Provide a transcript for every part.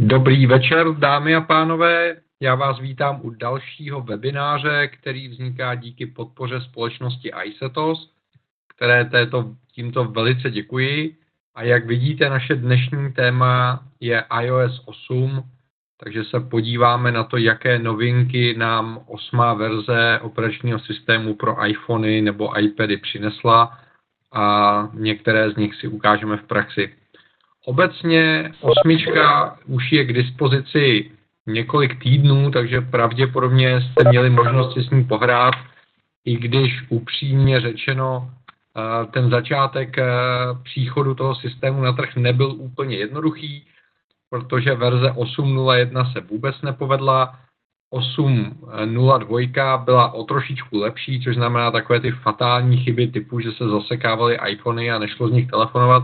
Dobrý večer, dámy a pánové. Já vás vítám u dalšího webináře, který vzniká díky podpoře společnosti iSetos, které této, tímto velice děkuji. A jak vidíte, naše dnešní téma je iOS 8, takže se podíváme na to, jaké novinky nám osmá verze operačního systému pro iPhony nebo iPady přinesla a některé z nich si ukážeme v praxi. Obecně osmička už je k dispozici několik týdnů, takže pravděpodobně jste měli možnost si s ní pohrát, i když upřímně řečeno eh, ten začátek eh, příchodu toho systému na trh nebyl úplně jednoduchý, protože verze 8.01 se vůbec nepovedla, 8.02 byla o trošičku lepší, což znamená takové ty fatální chyby typu, že se zasekávaly iPhony a nešlo z nich telefonovat,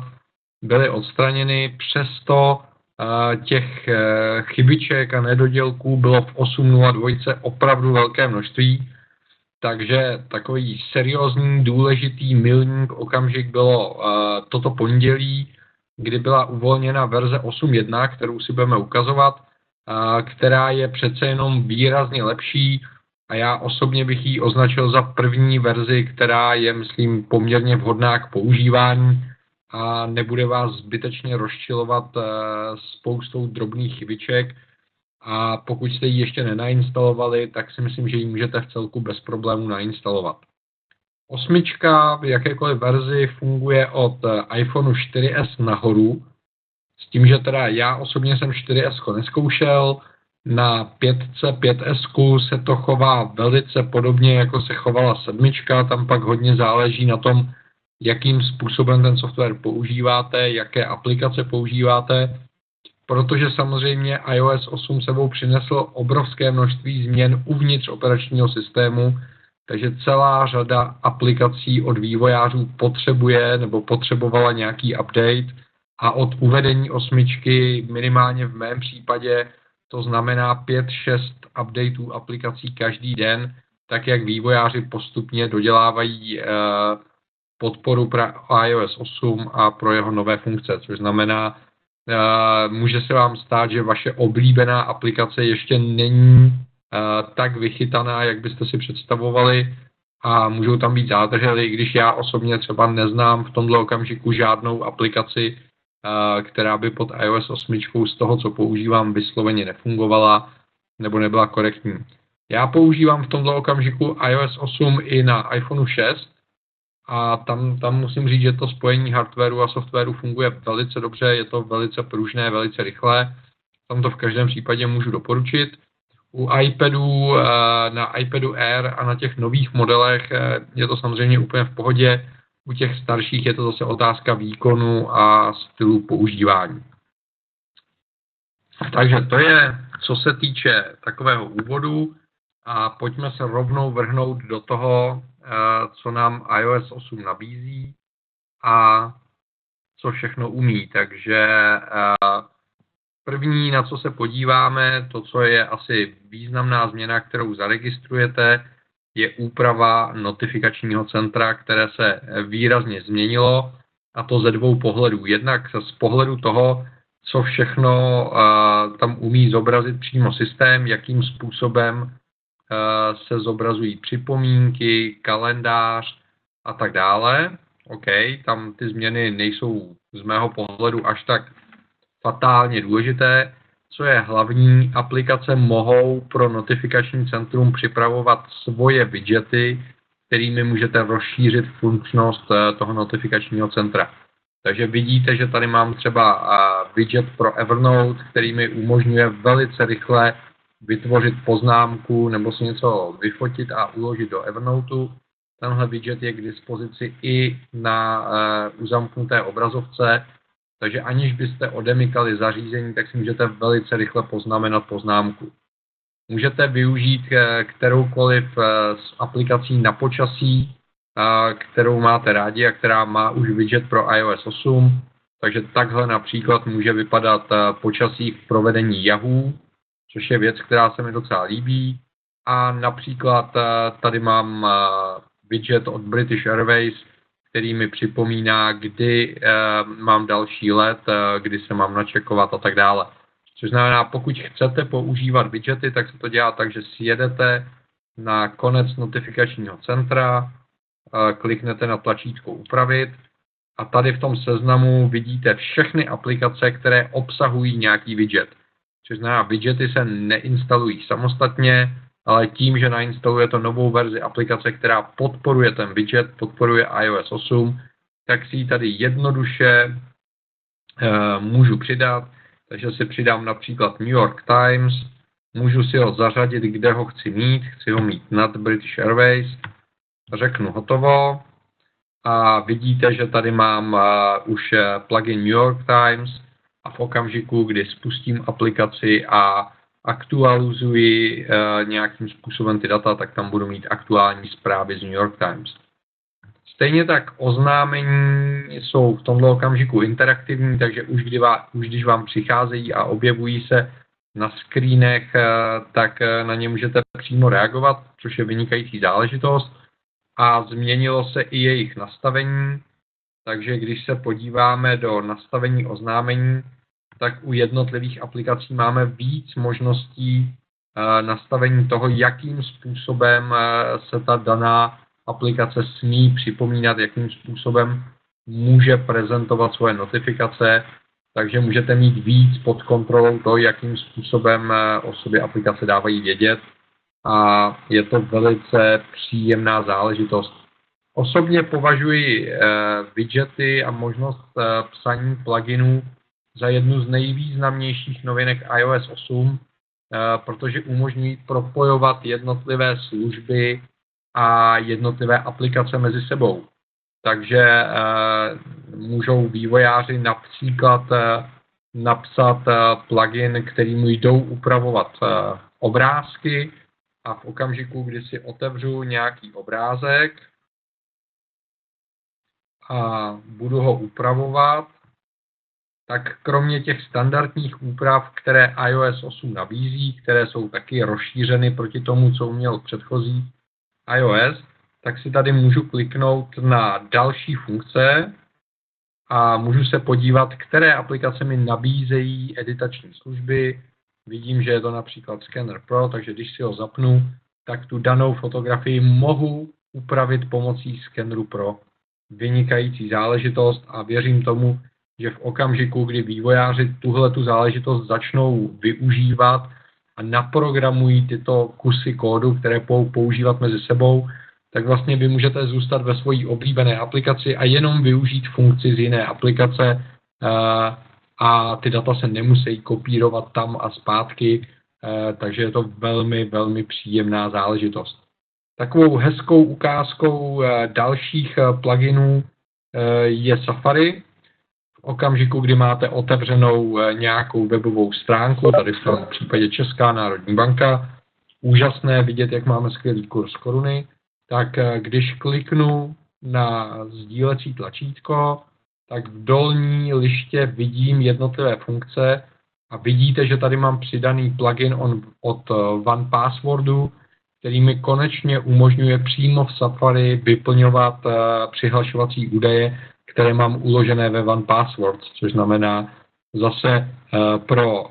byly odstraněny, přesto uh, těch uh, chybiček a nedodělků bylo v 8.02 opravdu velké množství, takže takový seriózní, důležitý milník okamžik bylo uh, toto pondělí, kdy byla uvolněna verze 8.1, kterou si budeme ukazovat, která je přece jenom výrazně lepší. A já osobně bych ji označil za první verzi, která je, myslím, poměrně vhodná k používání a nebude vás zbytečně rozčilovat eh, spoustou drobných chybiček. A pokud jste ji ještě nenainstalovali, tak si myslím, že ji můžete v celku bez problémů nainstalovat. Osmička v jakékoliv verzi funguje od eh, iPhone 4S nahoru, s tím, že teda já osobně jsem 4S neskoušel, na 5 5S se to chová velice podobně, jako se chovala sedmička, tam pak hodně záleží na tom, jakým způsobem ten software používáte, jaké aplikace používáte, protože samozřejmě iOS 8 sebou přinesl obrovské množství změn uvnitř operačního systému, takže celá řada aplikací od vývojářů potřebuje nebo potřebovala nějaký update a od uvedení osmičky minimálně v mém případě to znamená 5-6 updateů aplikací každý den, tak jak vývojáři postupně dodělávají uh, podporu pro iOS 8 a pro jeho nové funkce, což znamená, uh, může se vám stát, že vaše oblíbená aplikace ještě není uh, tak vychytaná, jak byste si představovali a můžou tam být zádržely, když já osobně třeba neznám v tomto okamžiku žádnou aplikaci, uh, která by pod iOS 8 z toho, co používám, vysloveně nefungovala nebo nebyla korektní. Já používám v tomto okamžiku iOS 8 i na iPhone 6, a tam, tam musím říct, že to spojení hardwareu a softwaru funguje velice dobře, je to velice pružné, velice rychlé. Tam to v každém případě můžu doporučit. U iPadu, eh, na iPadu Air a na těch nových modelech eh, je to samozřejmě úplně v pohodě. U těch starších je to zase otázka výkonu a stylu používání. Takže to je, co se týče takového úvodu a pojďme se rovnou vrhnout do toho, co nám iOS 8 nabízí a co všechno umí. Takže eh, první, na co se podíváme, to, co je asi významná změna, kterou zaregistrujete, je úprava notifikačního centra, které se výrazně změnilo, a to ze dvou pohledů. Jednak z pohledu toho, co všechno uh, tam umí zobrazit přímo systém, jakým způsobem Eh, se zobrazují připomínky, kalendář a tak dále. OK, tam ty změny nejsou z mého pohledu až tak fatálně důležité. Co je hlavní, aplikace mohou pro notifikační centrum připravovat svoje widgety, kterými můžete rozšířit funkčnost eh, toho notifikačního centra. Takže vidíte, že tady mám třeba eh, widget pro Evernote, který mi umožňuje velice rychle vytvořit poznámku nebo si něco vyfotit a uložit do Evernoteu. Tenhle widget je k dispozici i na uh, uzamknuté obrazovce, takže aniž byste odemykali zařízení, tak si můžete velice rychle poznamenat poznámku. Můžete využít uh, kteroukoliv uh, z aplikací na počasí, kterou máte rádi a která má už widget pro iOS 8. Takže takhle například může vypadat počasí v provedení Yahoo, což je věc, která se mi docela líbí. A například eh, tady mám eh, widget od British Airways, který mi připomíná, kdy eh, mám další let, kdy se mám načekovat a tak dále. Což znamená, pokud chcete používat widgety, tak se to dělá tak, že sjedete na konec notifikačního centra, kliknete na tlačítko upravit a tady v tom seznamu vidíte všechny aplikace, které obsahují nějaký widget. Což znamená, widgety se neinstalují samostatně, ale tím, že nainstalujete novou verzi aplikace, která podporuje ten widget, podporuje iOS 8, tak si ji tady jednoduše uh, můžu přidat. Takže si přidám například New York Times, můžu si ho zařadit, kde ho chci mít, chci ho mít nad British Airways, řeknu hotovo a vidíte, že tady mám uh, už eh, plugin New York Times a v okamžiku, kdy spustím aplikaci a aktualizuji uh, nějakým způsobem ty data, tak tam budu mít aktuální zprávy z New York Times. Stejně tak oznámení jsou v tomto okamžiku interaktivní, takže už, kdy vám, už když vám přicházejí a objevují se na screenech, uh, tak na ně můžete přímo reagovat, což je vynikající záležitost a změnilo se i jejich nastavení, takže když se podíváme do nastavení oznámení, tak u jednotlivých aplikací máme víc možností eh, nastavení toho, jakým způsobem eh, se ta daná aplikace smí připomínat, jakým způsobem může prezentovat svoje notifikace, takže můžete mít víc pod kontrolou to, jakým způsobem eh, o sobě aplikace dávají vědět a je to velice příjemná záležitost. Osobně považuji eh, widgety a možnost eh, psaní pluginů za jednu z nejvýznamnějších novinek iOS 8, eh, protože umožňují propojovat jednotlivé služby a jednotlivé aplikace mezi sebou. Takže můžou vývojáři například napsat plugin, kterým jdou upravovat obrázky, a v okamžiku, kdy si otevřu nějaký obrázek a budu ho upravovat, tak kromě těch standardních úprav, které iOS 8 nabízí, které jsou taky rozšířeny proti tomu, co měl předchozí iOS, tak si tady můžu kliknout na další funkce a můžu se podívat, které aplikace mi nabízejí editační služby, Vidím, že je to například Scanner Pro, takže když si ho zapnu, tak tu danou fotografii mohu upravit pomocí Scanneru Pro. Vynikající záležitost a věřím tomu, že v okamžiku, kdy vývojáři tuhle tu záležitost začnou využívat a naprogramují tyto kusy kódu, které budou používat mezi sebou, tak vlastně vy můžete zůstat ve své oblíbené aplikaci a jenom využít funkci z jiné aplikace, eh, a ty data se nemusí kopírovat tam a zpátky, eh, takže je to velmi, velmi příjemná záležitost. Takovou hezkou ukázkou eh, dalších eh, pluginů je Safari. V okamžiku, kdy máte otevřenou nějakou webovou stránku, tady v tom případě Česká národní banka, úžasné vidět, jak máme skvělý kurz koruny, tak když kliknu na sdílecí tlačítko, tak v dolní liště vidím jednotlivé funkce a vidíte, že tady mám přidaný plugin on, od eh, One Passwordu, který mi konečně umožňuje přímo v Safari vyplňovat uh, přihlašovací údaje, které mám uložené ve One Password, což znamená zase uh, pro uh,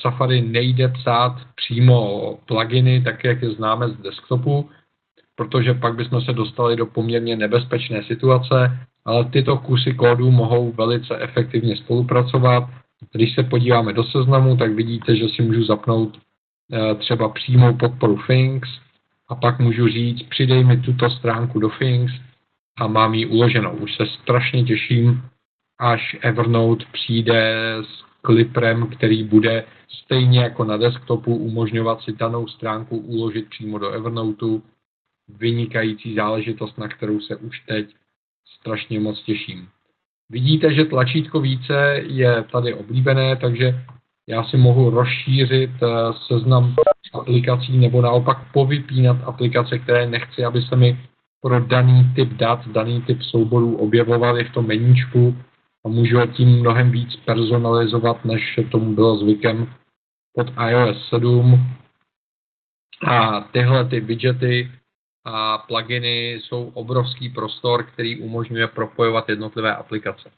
Safari nejde psát přímo pluginy, tak jak je známe z desktopu, protože pak bychom se dostali do poměrně nebezpečné situace, ale tyto kusy kódu mohou velice efektivně spolupracovat. Když se podíváme do seznamu, tak vidíte, že si můžu zapnout eh, třeba přímou podporu Things a pak můžu říct, přidej mi tuto stránku do Things a mám ji uloženou. Už se strašně těším, až Evernote přijde s kliprem, který bude stejně jako na desktopu umožňovat si danou stránku uložit přímo do Evernoteu. Vynikající záležitost, na kterou se už teď strašně moc těším. Vidíte, že tlačítko více je tady oblíbené, takže já si mohu rozšířit eh, seznam aplikací nebo naopak povypínat aplikace, které nechci, aby se mi pro daný typ dat, daný typ souborů objevovaly v tom meníčku a můžu je tím mnohem víc personalizovat, než tomu bylo zvykem pod iOS 7. A tyhle ty widgety a pluginy jsou obrovský prostor, který umožňuje propojovat jednotlivé aplikace.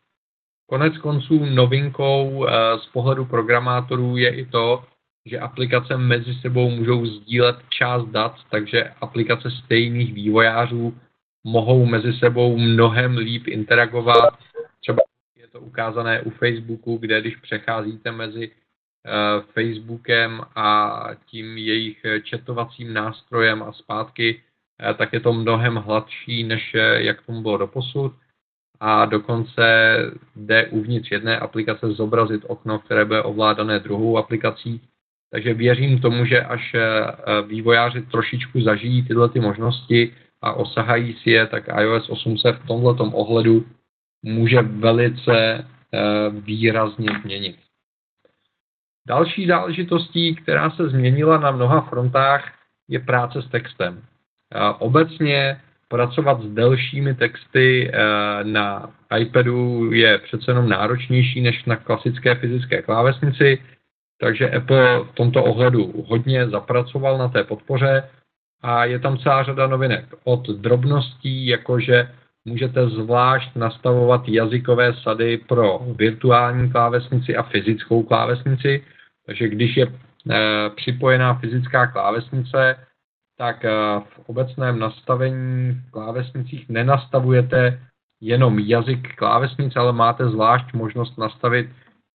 Konec konců novinkou z pohledu programátorů je i to, že aplikace mezi sebou můžou sdílet část dat, takže aplikace stejných vývojářů mohou mezi sebou mnohem líp interagovat. Třeba je to ukázané u Facebooku, kde když přecházíte mezi uh, Facebookem a tím jejich četovacím nástrojem a zpátky, uh, tak je to mnohem hladší, než jak tomu bylo doposud. A dokonce jde uvnitř jedné aplikace zobrazit okno, které bude ovládané druhou aplikací, takže věřím tomu, že až eh, vývojáři trošičku zažijí tyhle ty možnosti a osahají si je, tak iOS 8 se v tomto ohledu může velice eh, výrazně změnit. Další záležitostí, která se změnila na mnoha frontách, je práce s textem. Obecně pracovat s delšími texty eh, na iPadu je přece jenom náročnější než na klasické fyzické klávesnici, takže Apple v tomto ohledu hodně zapracoval na té podpoře a je tam celá řada novinek. Od drobností, jakože můžete zvlášť nastavovat jazykové sady pro virtuální klávesnici a fyzickou klávesnici. Takže když je e, připojená fyzická klávesnice, tak e, v obecném nastavení v klávesnicích nenastavujete jenom jazyk klávesnic, ale máte zvlášť možnost nastavit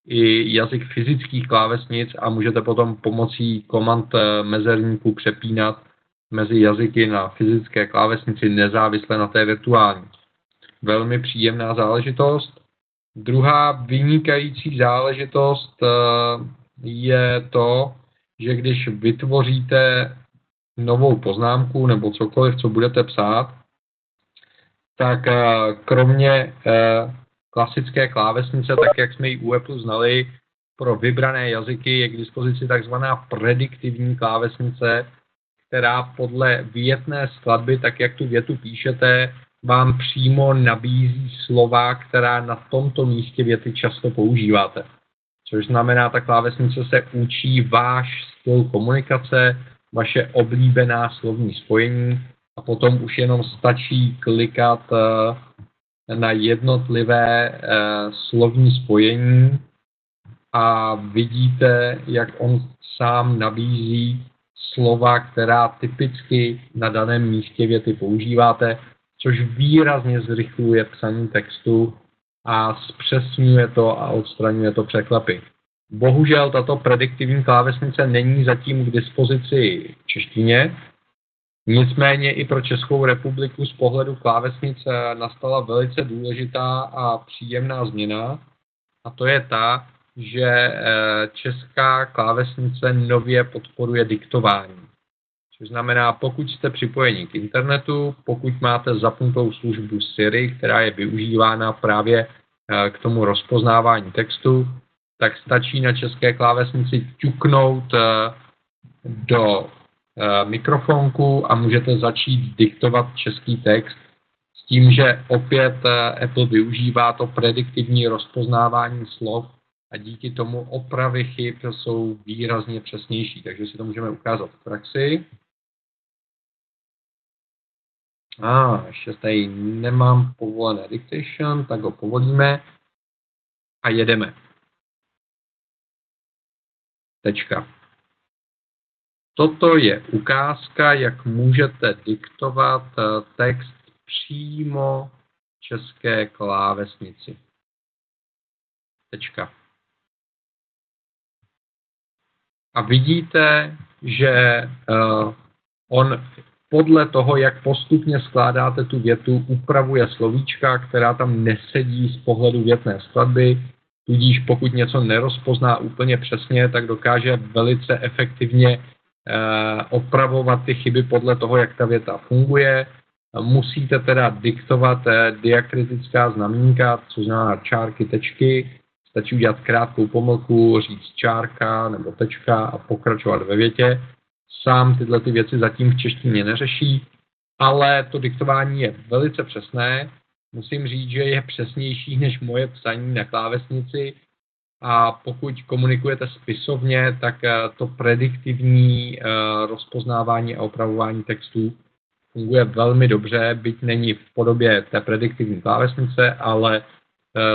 i jazyk fyzických klávesnic a můžete potom pomocí komand eh, mezerníků přepínat mezi jazyky na fyzické klávesnici nezávisle na té virtuální. Velmi příjemná záležitost. Druhá vynikající záležitost eh, je to, že když vytvoříte novou poznámku nebo cokoliv, co budete psát, tak eh, kromě klasické klávesnice, tak jak jsme ji u Apple znali, pro vybrané jazyky je k dispozici takzvaná prediktivní klávesnice, která podle větné skladby, tak jak tu větu píšete, vám přímo nabízí slova, která na tomto místě věty často používáte. Což znamená, ta klávesnice se učí váš styl komunikace, vaše oblíbená slovní spojení a potom už jenom stačí klikat eh, na jednotlivé uh, slovní spojení a vidíte, jak on sám nabízí slova, která typicky na daném místě věty používáte, což výrazně zrychluje psaní textu a zpřesňuje to a odstraňuje to překlepy. Bohužel tato prediktivní klávesnice není zatím k dispozici v češtině, Nicméně i pro Českou republiku z pohledu klávesnice nastala velice důležitá a příjemná změna a to je ta, že eh, česká klávesnice nově podporuje diktování. Což znamená, pokud jste připojeni k internetu, pokud máte zapnutou službu Siri, která je využívána právě eh, k tomu rozpoznávání textu, tak stačí na české klávesnici ťuknout eh, do Eh, mikrofonku a můžete začít diktovat český text s tím, že opět eh, Apple využívá to prediktivní rozpoznávání slov a díky tomu opravy chyb jsou výrazně přesnější, takže si to můžeme ukázat v praxi. A ah, ještě tady nemám povolené dictation, tak ho povolíme a jedeme. Tečka. Toto je ukázka, jak můžete diktovat eh, text přímo české klávesnici. Tečka. A vidíte, že uh, on podle toho, jak postupně skládáte tu větu, upravuje slovíčka, která tam nesedí z pohledu větné skladby, tudíž pokud něco nerozpozná úplně přesně, tak dokáže velice efektivně Eh, opravovat ty chyby podle toho, jak ta věta funguje. Musíte teda diktovat eh, diakritická znamínka, což znamená čárky, tečky. Stačí udělat krátkou pomlku, říct čárka nebo tečka a pokračovat ve větě. Sám tyhle ty věci zatím v češtině neřeší, ale to diktování je velice přesné. Musím říct, že je přesnější než moje psaní na klávesnici, a pokud komunikujete spisovně, tak eh, to prediktivní eh, rozpoznávání a opravování textů funguje velmi dobře, byť není v podobě té prediktivní klávesnice, ale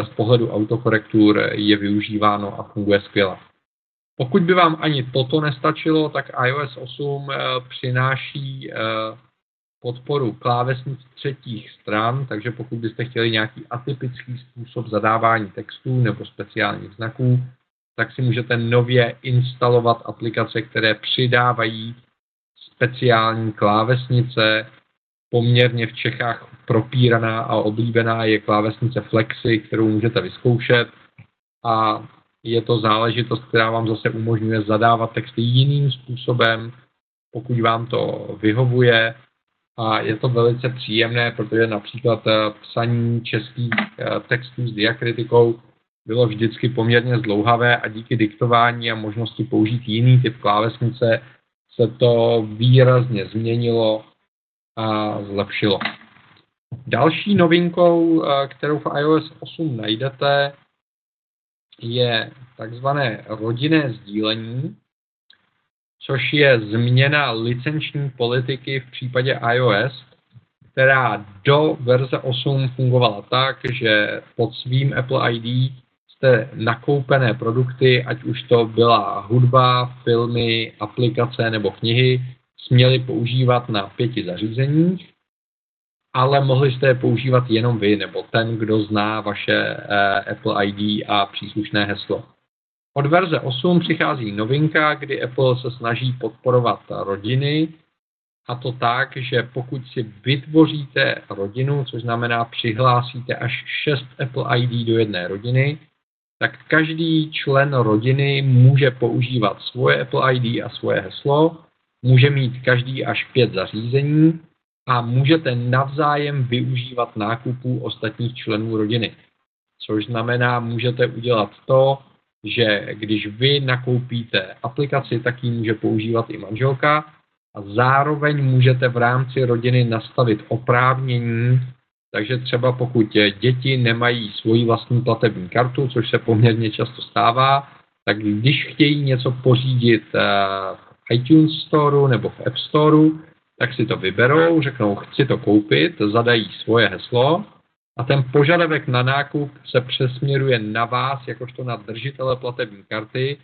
z pohledu autokorektur je využíváno a funguje skvěle. Pokud by vám ani toto nestačilo, tak iOS 8 přináší podporu klávesnic třetích stran, takže pokud byste chtěli nějaký atypický způsob zadávání textů nebo speciálních znaků, tak si můžete nově instalovat aplikace, které přidávají speciální klávesnice. Poměrně v Čechách propíraná a oblíbená je klávesnice Flexy, kterou můžete vyzkoušet a je to záležitost, která vám zase umožňuje zadávat texty jiným způsobem, pokud vám to vyhovuje a je to velice příjemné, protože například eh, psaní českých eh, textů s diakritikou bylo vždycky poměrně zdlouhavé a díky diktování a možnosti použít jiný typ klávesnice se to výrazně změnilo a zlepšilo. Další novinkou, eh, kterou v iOS 8 najdete, je takzvané rodinné sdílení, což je změna licenční politiky v případě iOS, která do verze 8 fungovala tak, že pod svým Apple ID jste nakoupené produkty, ať už to byla hudba, filmy, aplikace nebo knihy, směli používat na pěti zařízeních, ale mohli jste je používat jenom vy nebo ten, kdo zná vaše eh, Apple ID a příslušné heslo. Od verze 8 přichází novinka, kdy Apple se snaží podporovat rodiny, a to tak, že pokud si vytvoříte rodinu, což znamená přihlásíte až 6 Apple ID do jedné rodiny, tak každý člen rodiny může používat svoje Apple ID a svoje heslo, může mít každý až pět zařízení a můžete navzájem využívat nákupů ostatních členů rodiny. Což znamená, můžete udělat to, že když vy nakoupíte aplikaci, tak ji může používat i manželka a zároveň můžete v rámci rodiny nastavit oprávnění, takže třeba pokud děti nemají svoji vlastní platební kartu, což se poměrně často stává, tak když chtějí něco pořídit eh, v iTunes Store nebo v App Store, tak si to vyberou, řeknou, chci to koupit, zadají svoje heslo a ten požadavek na nákup se přesměruje na vás, jakožto na držitele platební karty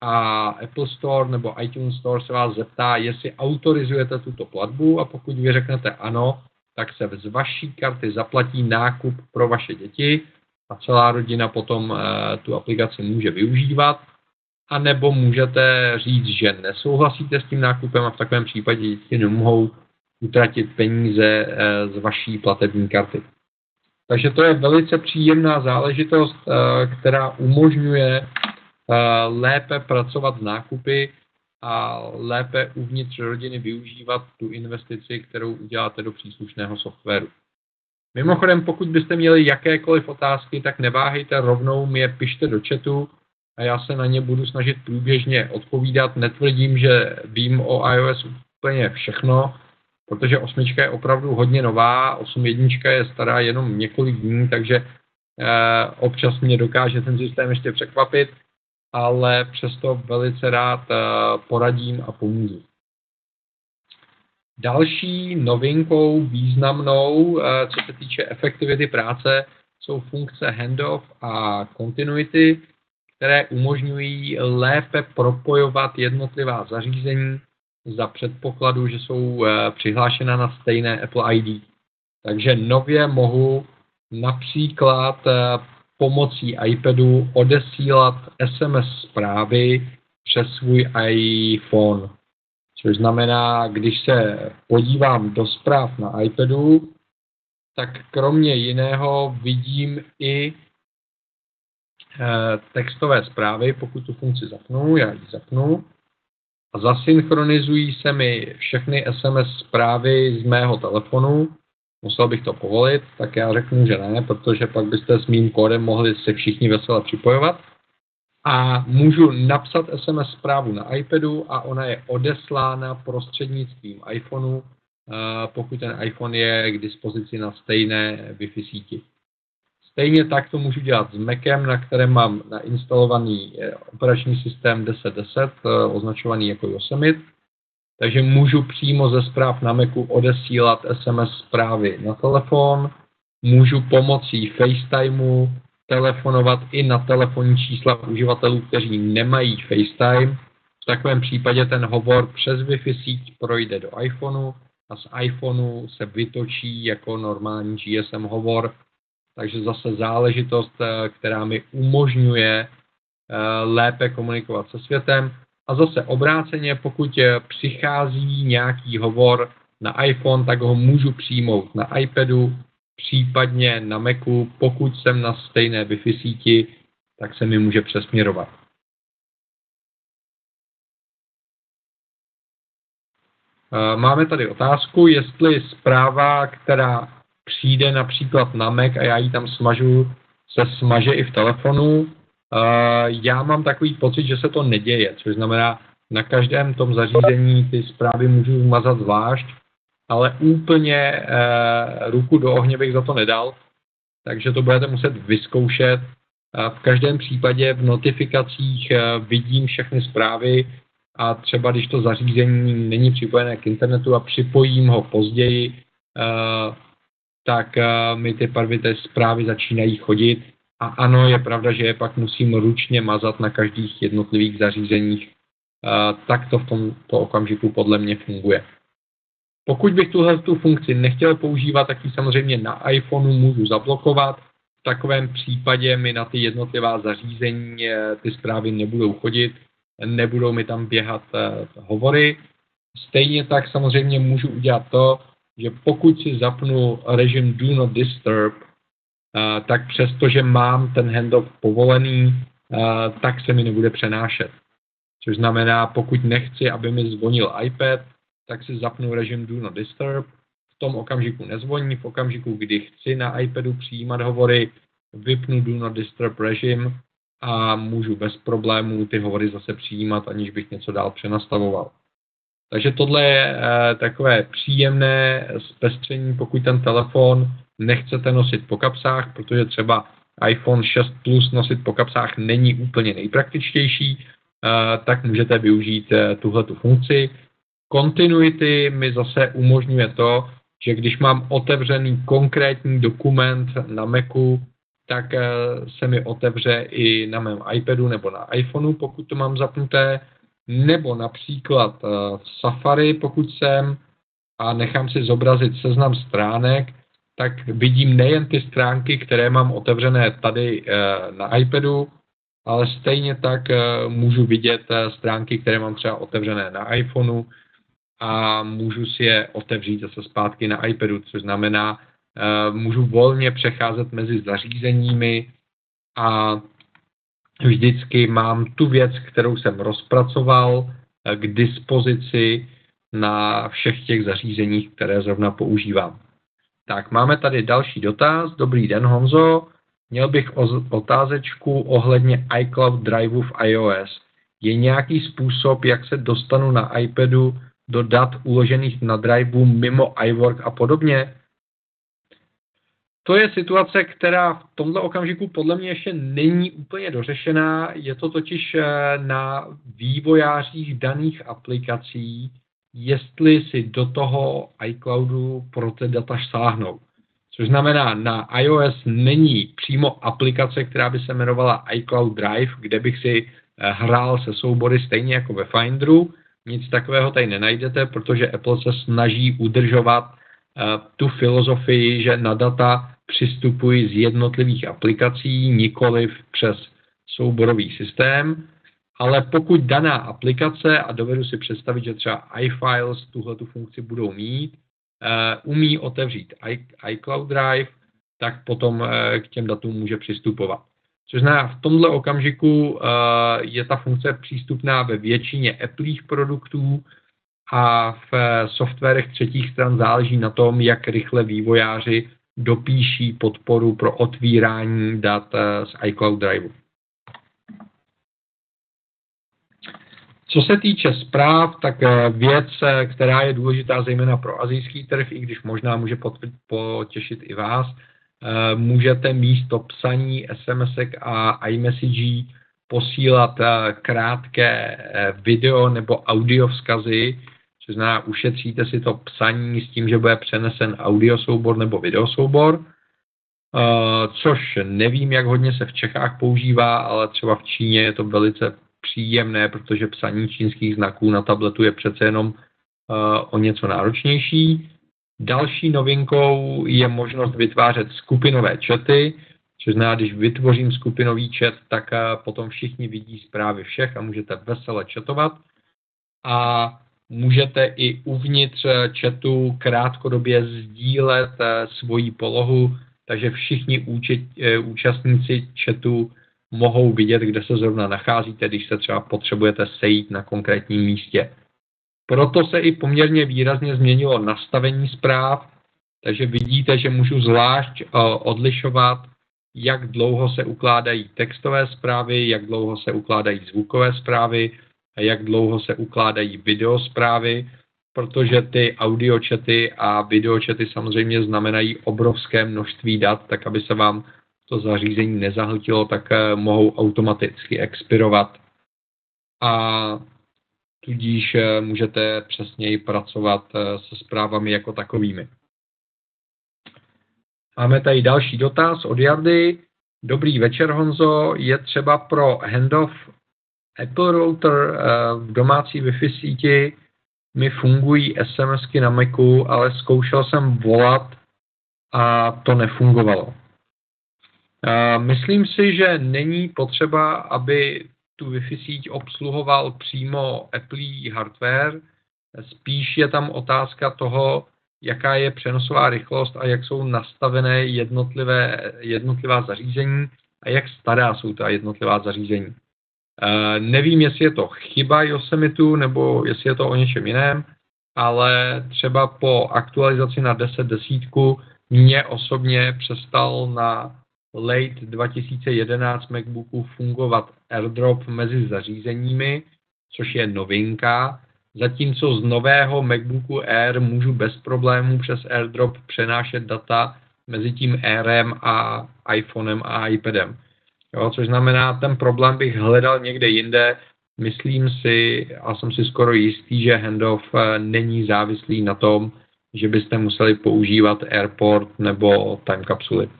a Apple Store nebo iTunes Store se vás zeptá, jestli autorizujete tuto platbu a pokud vy řeknete ano, tak se z vaší karty zaplatí nákup pro vaše děti a celá rodina potom e, tu aplikaci může využívat. A nebo můžete říct, že nesouhlasíte s tím nákupem a v takovém případě děti nemohou utratit peníze e, z vaší platební karty. Takže to je velice příjemná záležitost, eh, která umožňuje eh, lépe pracovat s nákupy a lépe uvnitř rodiny využívat tu investici, kterou uděláte do příslušného softwaru. Mimochodem, pokud byste měli jakékoliv otázky, tak neváhejte rovnou mi je pište do chatu a já se na ně budu snažit průběžně odpovídat. Netvrdím, že vím o iOS úplně všechno, protože osmička je opravdu hodně nová, osm jednička je stará jenom několik dní, takže eh, občas mě dokáže ten systém ještě překvapit, ale přesto velice rád eh, poradím a pomůžu. Další novinkou významnou, eh, co se týče efektivity práce, jsou funkce handoff a continuity, které umožňují lépe propojovat jednotlivá zařízení za předpokladu, že jsou eh, přihlášena na stejné Apple ID. Takže nově mohu například eh, pomocí iPadu odesílat SMS zprávy přes svůj iPhone. Což znamená, když se podívám do zpráv na iPadu, tak kromě jiného vidím i eh, textové zprávy, pokud tu funkci zapnu, já ji zapnu, a zasynchronizují se mi všechny SMS zprávy z mého telefonu. Musel bych to povolit, tak já řeknu, že ne, protože pak byste s mým kódem mohli se všichni vesele připojovat. A můžu napsat SMS zprávu na iPadu a ona je odeslána prostřednictvím iPhoneu, pokud ten iPhone je k dispozici na stejné Wi-Fi síti. Stejně tak to můžu dělat s Macem, na kterém mám nainstalovaný eh, operační systém 1010, eh, označovaný jako Yosemite. Takže můžu přímo ze zpráv na Macu odesílat SMS zprávy na telefon, můžu pomocí FaceTimeu telefonovat i na telefonní čísla uživatelů, kteří nemají FaceTime. V takovém případě ten hovor přes Wi-Fi síť projde do iPhoneu a z iPhoneu se vytočí jako normální GSM hovor. Takže zase záležitost, eh, která mi umožňuje eh, lépe komunikovat se světem. A zase obráceně, pokud eh, přichází nějaký hovor na iPhone, tak ho můžu přijmout na iPadu, případně na Macu, pokud jsem na stejné Wi-Fi síti, tak se mi může přesměrovat. Máme tady otázku, jestli zpráva, která přijde například na Mac a já ji tam smažu, se smaže i v telefonu. Eh, já mám takový pocit, že se to neděje, což znamená, na každém tom zařízení ty zprávy můžu vmazat zvlášť, ale úplně e, ruku do ohně bych za to nedal, takže to budete muset vyzkoušet. V každém případě v notifikacích e, vidím všechny zprávy a třeba když to zařízení není připojené k internetu a připojím ho později, tak mi ty ty zprávy začínají chodit. A ano, je pravda, že je pak musím ručně mazat na každých jednotlivých zařízeních. Tak to v tomto okamžiku podle mě funguje. Pokud bych tuhle tu funkci nechtěl používat, tak ji samozřejmě na iPhoneu můžu zablokovat. V takovém případě mi na ty jednotlivá zařízení eh, ty zprávy nebudou chodit, nebudou mi tam běhat eh, hovory. Stejně tak samozřejmě můžu udělat to, že pokud si zapnu režim Do Not Disturb, eh, tak přestože mám ten handoff povolený, tak se mi nebude přenášet. Což znamená, pokud nechci, aby mi zvonil iPad, tak si zapnu režim Do Not Disturb. V tom okamžiku nezvoní, v okamžiku, kdy chci na iPadu přijímat hovory, vypnu Do Not Disturb režim a můžu bez problémů ty hovory zase přijímat, aniž bych něco dál přenastavoval. Takže tohle je e, takové příjemné zpestření, pokud ten telefon nechcete nosit po kapsách, protože třeba iPhone 6 Plus nosit po kapsách není úplně nejpraktičtější, e, tak můžete využít e, tuhle tu funkci. Continuity mi zase umožňuje to, že když mám otevřený konkrétní dokument na Macu, tak eh, se mi otevře i na mém iPadu nebo na iPhoneu, pokud to mám zapnuté, nebo například eh, v Safari, pokud jsem a nechám si zobrazit seznam stránek, tak vidím nejen ty stránky, které mám otevřené tady eh, na iPadu, ale stejně tak můžu vidět stránky, které mám třeba otevřené na iPhoneu, a můžu si je otevřít zase zpátky na iPadu, což znamená, můžu volně přecházet mezi zařízeními a vždycky mám tu věc, kterou jsem rozpracoval eh, k dispozici na všech těch zařízeních, které zrovna používám. Tak, máme tady další dotaz. Dobrý den, Honzo. Měl bych otázečku ohledně iCloud Driveu v iOS. Je nějaký způsob, jak se dostanu na iPadu do dat uložených na driveu mimo iWork a podobně? To je situace, která v tomto okamžiku podle mě ještě není úplně dořešená. Je to totiž eh, na vývojářích daných aplikací, jestli si do toho iCloudu pro ty data sáhnou. Což znamená, na iOS není přímo aplikace, která by se jmenovala iCloud Drive, kde bych si eh, hrál se soubory stejně jako ve Finderu, nic takového tady nenajdete, protože Apple se snaží udržovat uh, tu filozofii, že na data přistupují z jednotlivých aplikací, nikoliv přes souborový systém, ale pokud daná aplikace, a dovedu si představit, že třeba iFiles tuhle tu funkci budou mít, uh, umí otevřít iCloud Drive, tak potom uh, k těm datům může přistupovat. Což znamená, v tomhle okamžiku uh, je ta funkce přístupná ve většině Appleích produktů a v softwarech třetích stran záleží na tom, jak rychle vývojáři dopíší podporu pro otvírání dat eh, z iCloud Drive. Co se týče zpráv, tak eh, věc, která je důležitá zejména pro azijský trh, i když možná může potěšit i vás, Eh, můžete místo psaní SMS a iMessage posílat eh, krátké eh, video nebo audio vzkazy, což znamená, ušetříte si to psaní s tím, že bude přenesen audio soubor nebo video soubor. což nevím, jak hodně se v Čechách používá, ale třeba v Číně je to velice příjemné, protože psaní čínských znaků na tabletu je přece jenom o něco náročnější. Další novinkou je možnost vytvářet skupinové čety, což znamená, když vytvořím skupinový chat, tak potom všichni vidí zprávy všech a můžete vesele četovat. A můžete i uvnitř chatu krátkodobě sdílet svoji polohu, takže všichni účet, e, účastníci chatu mohou vidět, kde se zrovna nacházíte, když se třeba potřebujete sejít na konkrétním místě. Proto se i poměrně výrazně změnilo nastavení zpráv, takže vidíte, že můžu zvlášť odlišovat, jak dlouho se ukládají textové zprávy, jak dlouho se ukládají zvukové zprávy jak dlouho se ukládají videosprávy, protože ty audiočety a videočety samozřejmě znamenají obrovské množství dat, tak aby se vám to zařízení nezahltilo, tak uh, mohou automaticky expirovat. A tudíž eh, můžete přesněji pracovat eh, se zprávami jako takovými. Máme tady další dotaz od Jardy. Dobrý večer, Honzo. Je třeba pro handoff Apple router eh, v domácí Wi-Fi síti mi fungují SMSky na Macu, ale zkoušel jsem volat a to nefungovalo. Myslím si, že není potřeba, aby tu Wi-Fi síť obsluhoval přímo Apple hardware, spíš je tam otázka toho, jaká je přenosová rychlost a jak jsou nastavené jednotlivé, jednotlivá zařízení a jak stará jsou ta jednotlivá zařízení. E, nevím, jestli je to chyba Yosemitu nebo jestli je to o něčem jiném, ale třeba po aktualizaci na 10 desítku mě osobně přestal na late 2011 MacBooku fungovat AirDrop mezi zařízeními, což je novinka, zatímco z nového MacBooku Air můžu bez problémů přes AirDrop přenášet data mezi tím Airem a iPhonem a iPadem. Jo, což znamená, ten problém bych hledal někde jinde. Myslím si a jsem si skoro jistý, že handoff eh, není závislý na tom, že byste museli používat Airport nebo time kapsuly.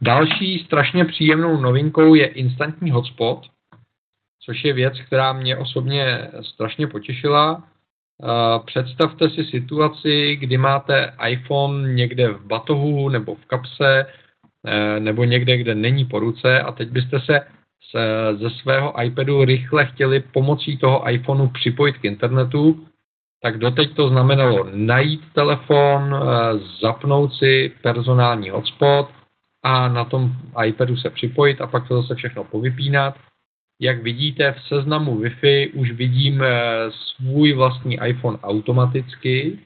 Další strašně příjemnou novinkou je instantní hotspot, což je věc, která mě osobně strašně potěšila. Představte si situaci, kdy máte iPhone někde v batohu nebo v kapse nebo někde, kde není po ruce. A teď byste se ze svého iPadu rychle chtěli pomocí toho iPhoneu připojit k internetu, tak doteď to znamenalo najít telefon, e, zapnout si personální hotspot, a na tom iPadu se připojit a pak to zase všechno povypínat. Jak vidíte v seznamu Wi-Fi už vidím eh, svůj vlastní iPhone automaticky,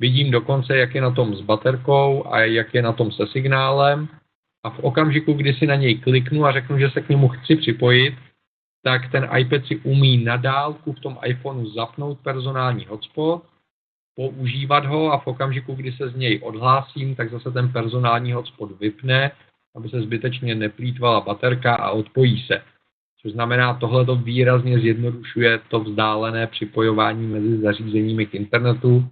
vidím dokonce, jak je na tom s baterkou a jak je na tom se signálem a v okamžiku, kdy si na něj kliknu a řeknu, že se k němu chci připojit, tak ten iPad si umí na dálku v tom iPhoneu zapnout personální hotspot používat ho a v okamžiku, kdy se z něj odhlásím, tak zase ten personální hotspot vypne, aby se zbytečně neplýtvala baterka a odpojí se. Což znamená, tohle to výrazně zjednodušuje to vzdálené připojování mezi zařízeními k internetu.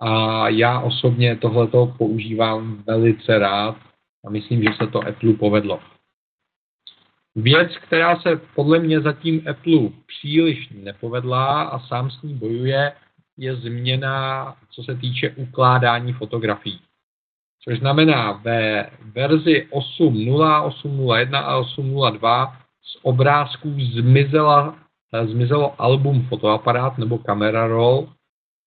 A já osobně tohleto používám velice rád a myslím, že se to Apple povedlo. Věc, která se podle mě zatím Apple příliš nepovedla a sám s ní bojuje, je změna, co se týče ukládání fotografií. Což znamená, ve verzi 8.0, 8.01 a 8.02 z obrázků zmizela, zmizelo album fotoaparát nebo kamera roll,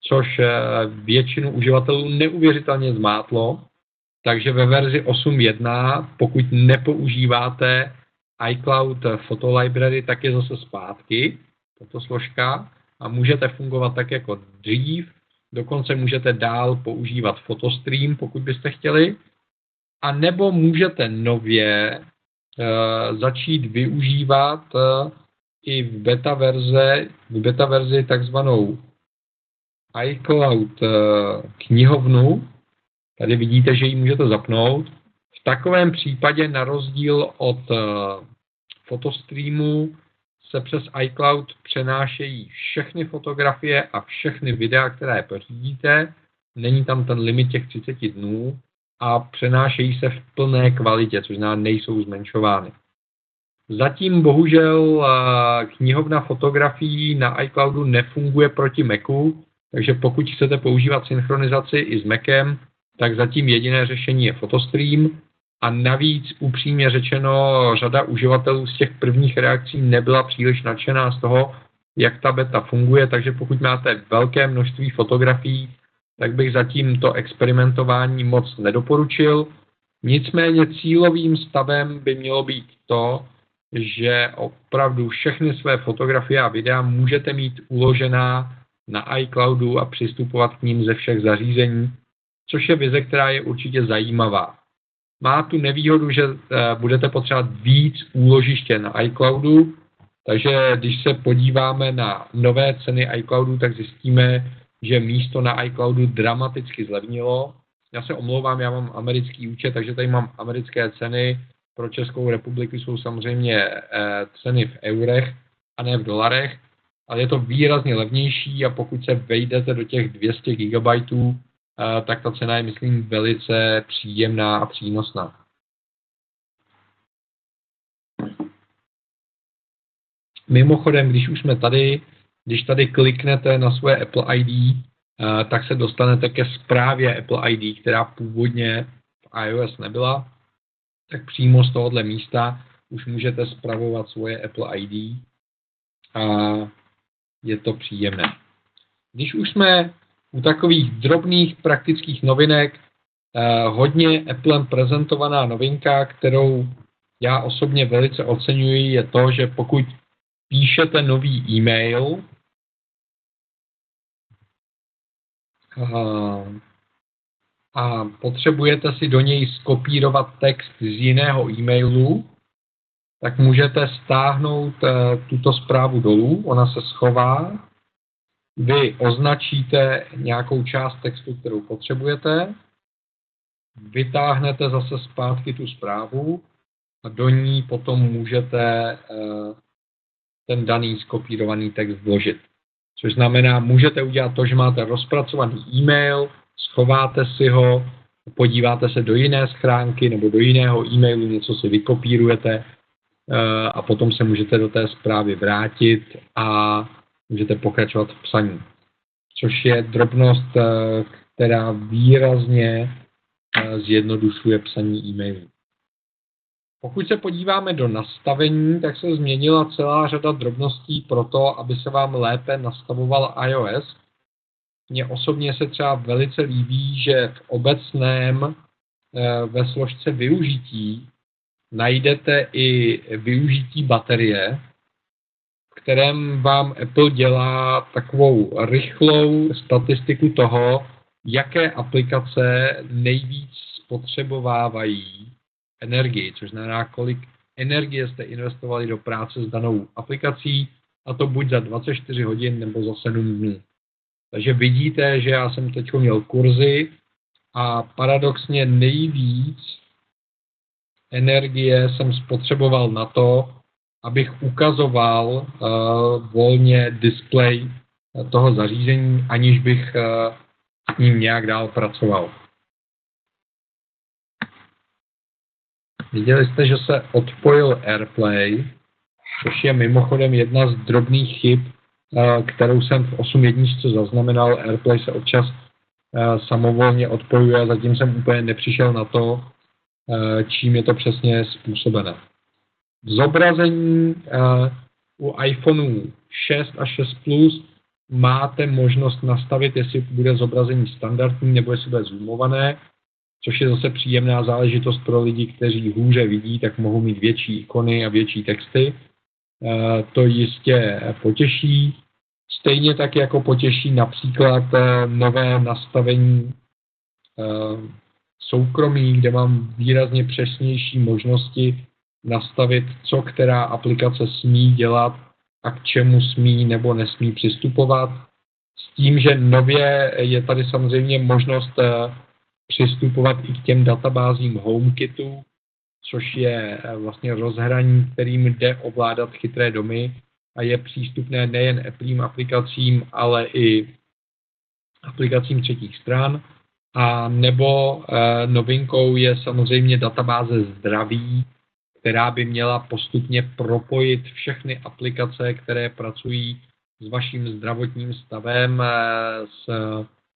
což eh, většinu uživatelů neuvěřitelně zmátlo. Takže ve verzi 8.1, pokud nepoužíváte iCloud Photo Library, tak je zase zpátky tato složka a můžete fungovat tak jako dřív, dokonce můžete dál používat Photostream, pokud byste chtěli, a nebo můžete nově uh, začít využívat uh, i v beta verze, v beta verzi takzvanou iCloud uh, knihovnu. Tady vidíte, že ji můžete zapnout. V takovém případě na rozdíl od uh, Photostreamu se přes iCloud přenášejí všechny fotografie a všechny videa, které pořídíte není tam ten limit těch 30 dnů a přenášejí se v plné kvalitě, což znamená, nejsou zmenšovány. Zatím bohužel knihovna fotografií na iCloudu nefunguje proti Macu, takže pokud chcete používat synchronizaci i s Macem, tak zatím jediné řešení je Photostream a navíc upřímně řečeno řada uživatelů z těch prvních reakcí nebyla příliš nadšená z toho, jak ta beta funguje, takže pokud máte velké množství fotografií, tak bych zatím to experimentování moc nedoporučil. Nicméně cílovým stavem by mělo být to, že opravdu všechny své fotografie a videa můžete mít uložená na iCloudu a přistupovat k ním ze všech zařízení, což je vize, která je určitě zajímavá. Má tu nevýhodu, že eh, budete potřebovat víc úložiště na iCloudu, takže když se podíváme na nové ceny iCloudu, tak zjistíme, že místo na iCloudu dramaticky zlevnilo. Já se omlouvám, já mám americký účet, takže tady mám americké ceny. Pro Českou republiku jsou samozřejmě eh, ceny v eurech a ne v dolarech, ale je to výrazně levnější a pokud se vejdete do těch 200 GB, tak ta cena je, myslím, velice příjemná a přínosná. Mimochodem, když už jsme tady, když tady kliknete na svoje Apple ID, tak se dostanete ke zprávě Apple ID, která původně v iOS nebyla, tak přímo z tohohle místa už můžete spravovat svoje Apple ID a je to příjemné. Když už jsme u takových drobných praktických novinek, eh, hodně Applem prezentovaná novinka, kterou já osobně velice oceňuji, je to, že pokud píšete nový e-mail, a potřebujete si do něj skopírovat text z jiného e-mailu, tak můžete stáhnout eh, tuto zprávu dolů, ona se schová, vy označíte nějakou část textu, kterou potřebujete, vytáhnete zase zpátky tu zprávu a do ní potom můžete eh, ten daný skopírovaný text vložit. Což znamená, můžete udělat to, že máte rozpracovaný e-mail, schováte si ho, podíváte se do jiné schránky nebo do jiného e-mailu, něco si vykopírujete eh, a potom se můžete do té zprávy vrátit a můžete pokračovat v psaní. Což je drobnost, eh, která výrazně eh, zjednodušuje psaní e-mailů. Pokud se podíváme do nastavení, tak se změnila celá řada drobností pro to, aby se vám lépe nastavoval iOS. Mně osobně se třeba velice líbí, že v obecném eh, ve složce využití najdete i využití baterie, kterém vám Apple dělá takovou rychlou statistiku toho, jaké aplikace nejvíc spotřebovávají energii, což znamená, kolik energie jste investovali do práce s danou aplikací, a to buď za 24 hodin nebo za 7 dnů. Takže vidíte, že já jsem teď měl kurzy a paradoxně nejvíc energie jsem spotřeboval na to, abych ukazoval uh, volně display toho zařízení, aniž bych uh, s ním nějak dál pracoval. Viděli jste, že se odpojil AirPlay, což je mimochodem jedna z drobných chyb, eh, kterou jsem v 8.1 zaznamenal. AirPlay se občas samovolně odpojuje a zatím jsem úplně nepřišel na to, čím je to přesně způsobené. Zobrazení u iPhoneu 6 a 6 Plus máte možnost nastavit, jestli bude zobrazení standardní nebo jestli bude zoomované což je zase příjemná záležitost pro lidi, kteří hůře vidí, tak mohou mít větší ikony a větší texty. Eh, to jistě potěší. Stejně tak jako potěší například eh, nové nastavení eh, soukromí, kde mám výrazně přesnější možnosti nastavit, co která aplikace smí dělat a k čemu smí nebo nesmí přistupovat. S tím, že nově je tady samozřejmě možnost přistupovat i k těm databázím HomeKitu, což je eh, vlastně rozhraní, kterým jde ovládat chytré domy a je přístupné nejen Appleím aplikacím, ale i aplikacím třetích stran. A nebo e, novinkou je samozřejmě databáze zdraví, která by měla postupně propojit všechny aplikace, které pracují s vaším zdravotním stavem, e, s,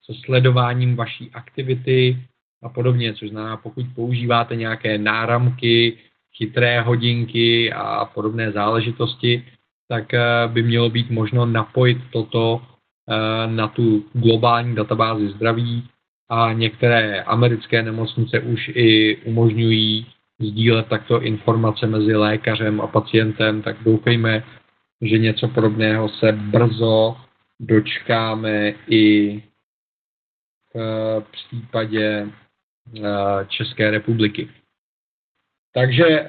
se sledováním vaší aktivity a podobně, což znamená, pokud používáte nějaké náramky, chytré hodinky a podobné záležitosti, tak eh, by mělo být možno napojit toto eh, na tu globální databázi zdraví. A některé americké nemocnice už i umožňují sdílet takto informace mezi lékařem a pacientem, tak doufejme, že něco podobného se brzo dočkáme i v případě eh, České republiky. Takže eh,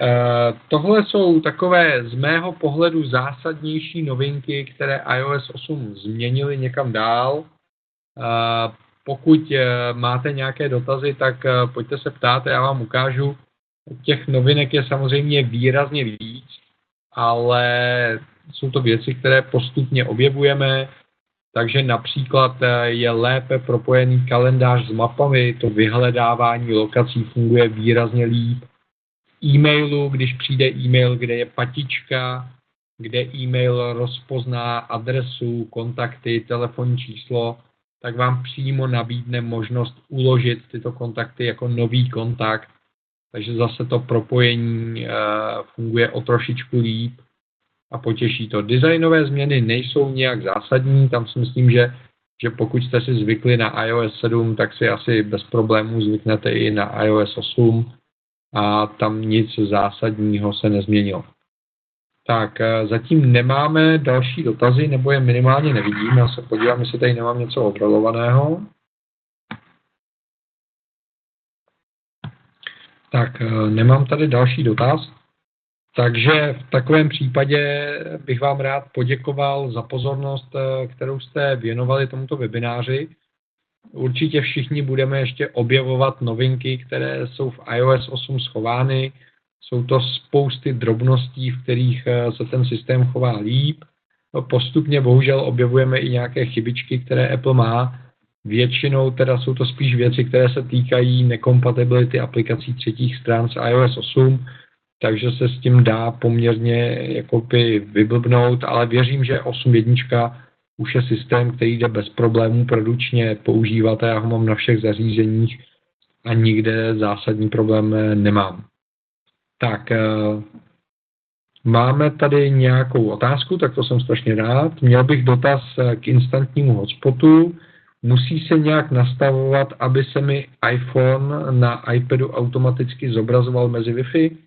tohle jsou takové z mého pohledu zásadnější novinky, které iOS 8 změnily někam dál. Eh, pokud eh, máte nějaké dotazy, tak pojďte se ptát, já vám ukážu. Těch novinek je samozřejmě výrazně víc, ale jsou to věci, které postupně objevujeme, takže například je lépe propojený kalendář s mapami, to vyhledávání lokací funguje výrazně líp e-mailu, když přijde e-mail, kde je patička, kde e-mail rozpozná adresu, kontakty, telefonní číslo, tak vám přímo nabídne možnost uložit tyto kontakty jako nový kontakt. Takže zase to propojení uh, funguje o trošičku líp a potěší to. Designové změny nejsou nějak zásadní, tam si myslím, že, že pokud jste si zvykli na iOS 7, tak si asi bez problémů zvyknete i na iOS 8 a tam nic zásadního se nezměnilo. Tak, eh, zatím nemáme další dotazy, nebo je minimálně nevidím. Já se podívám, jestli tady nemám něco odrolovaného. Tak, eh, nemám tady další dotaz. Takže v takovém případě bych vám rád poděkoval za pozornost, eh, kterou jste věnovali tomuto webináři. Určitě všichni budeme ještě objevovat novinky, které jsou v iOS 8 schovány. Jsou to spousty drobností, v kterých eh, se ten systém chová líp. Postupně bohužel objevujeme i nějaké chybičky, které Apple má. Většinou teda jsou to spíš věci, které se týkají nekompatibility aplikací třetích stran s iOS 8, takže se s tím dá poměrně jakoby vyblbnout, ale věřím, že 8.1 už je systém, který jde bez problémů produčně používat a já ho mám na všech zařízeních a nikde zásadní problém nemám. Tak, eh, máme tady nějakou otázku, tak to jsem strašně rád. Měl bych dotaz eh, k instantnímu hotspotu. Musí se nějak nastavovat, aby se mi iPhone na iPadu automaticky zobrazoval mezi Wi-Fi?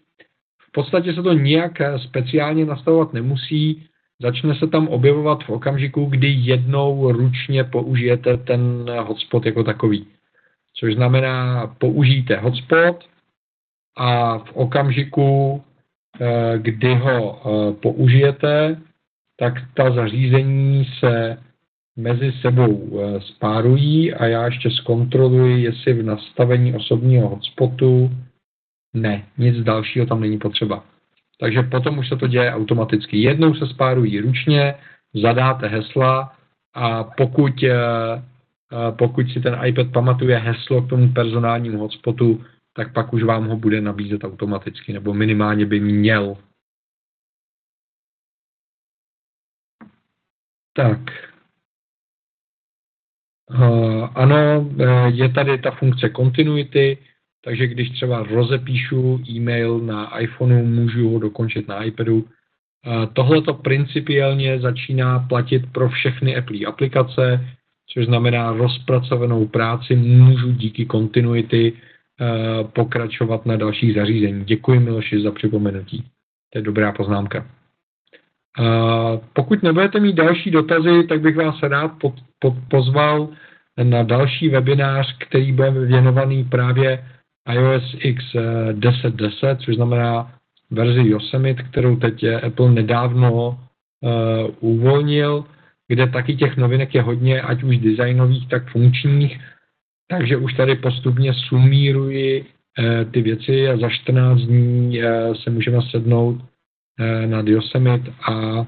V podstatě se to nijak eh, speciálně nastavovat nemusí začne se tam objevovat v okamžiku, kdy jednou ručně použijete ten hotspot jako takový. Což znamená, použijte hotspot a v okamžiku, eh, kdy ho eh, použijete, tak ta zařízení se mezi sebou eh, spárují a já ještě zkontroluji, jestli v nastavení osobního hotspotu ne, nic dalšího tam není potřeba. Takže potom už se to děje automaticky. Jednou se spárují ručně, zadáte hesla a pokud, eh, eh, pokud si ten iPad pamatuje heslo k tomu personálnímu hotspotu, tak pak už vám ho bude nabízet automaticky, nebo minimálně by měl. Tak. Uh, ano, je tady ta funkce continuity, takže když třeba rozepíšu e-mail na iPhoneu, můžu ho dokončit na iPadu. Tohle to principiálně začíná platit pro všechny Apple aplikace, což znamená rozpracovanou práci můžu díky kontinuity eh, pokračovat na dalších zařízení. Děkuji Miloši za připomenutí. To je dobrá poznámka. Pokud nebudete mít další dotazy, tak bych vás rád pod, pod, pozval na další webinář, který bude věnovaný právě iOS X 10.10, eh, což znamená verzi Yosemite, kterou teď Apple nedávno uh, uvolnil, kde taky těch novinek je hodně, ať už designových, tak funkčních. Takže už tady postupně sumíruji uh, ty věci a za 14 dní uh, se můžeme sednout nad Yosemite a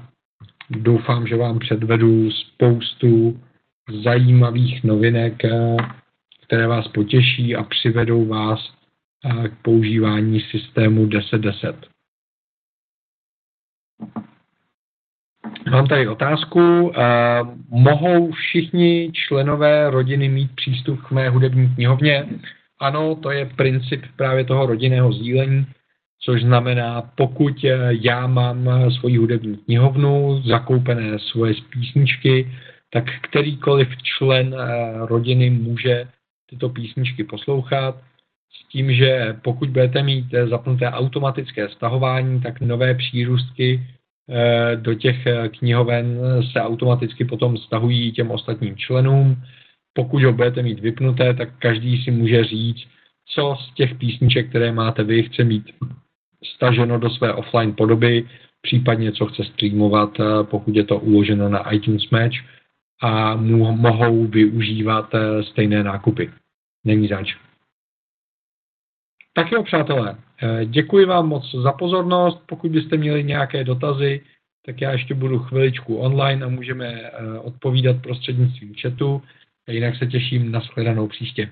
doufám, že vám předvedu spoustu zajímavých novinek, které vás potěší a přivedou vás k používání systému 1010. Mám tady otázku. Mohou všichni členové rodiny mít přístup k mé hudební knihovně? Ano, to je princip právě toho rodinného sdílení, což znamená, pokud já mám svoji hudební knihovnu, zakoupené svoje písničky, tak kterýkoliv člen rodiny může tyto písničky poslouchat s tím, že pokud budete mít zapnuté automatické stahování, tak nové přírůstky eh, do těch eh, knihoven se automaticky potom stahují těm ostatním členům. Pokud ho budete mít vypnuté, tak každý si může říct, co z těch písniček, které máte vy, chce mít staženo do své offline podoby, případně co chce streamovat, eh, pokud je to uloženo na iTunes Match a mohou využívat stejné nákupy. Není zač. Tak jo, přátelé, eh, děkuji vám moc za pozornost. Pokud byste měli nějaké dotazy, tak já ještě budu chviličku online a můžeme eh, odpovídat prostřednictvím chatu. Jinak se těším na shledanou příště.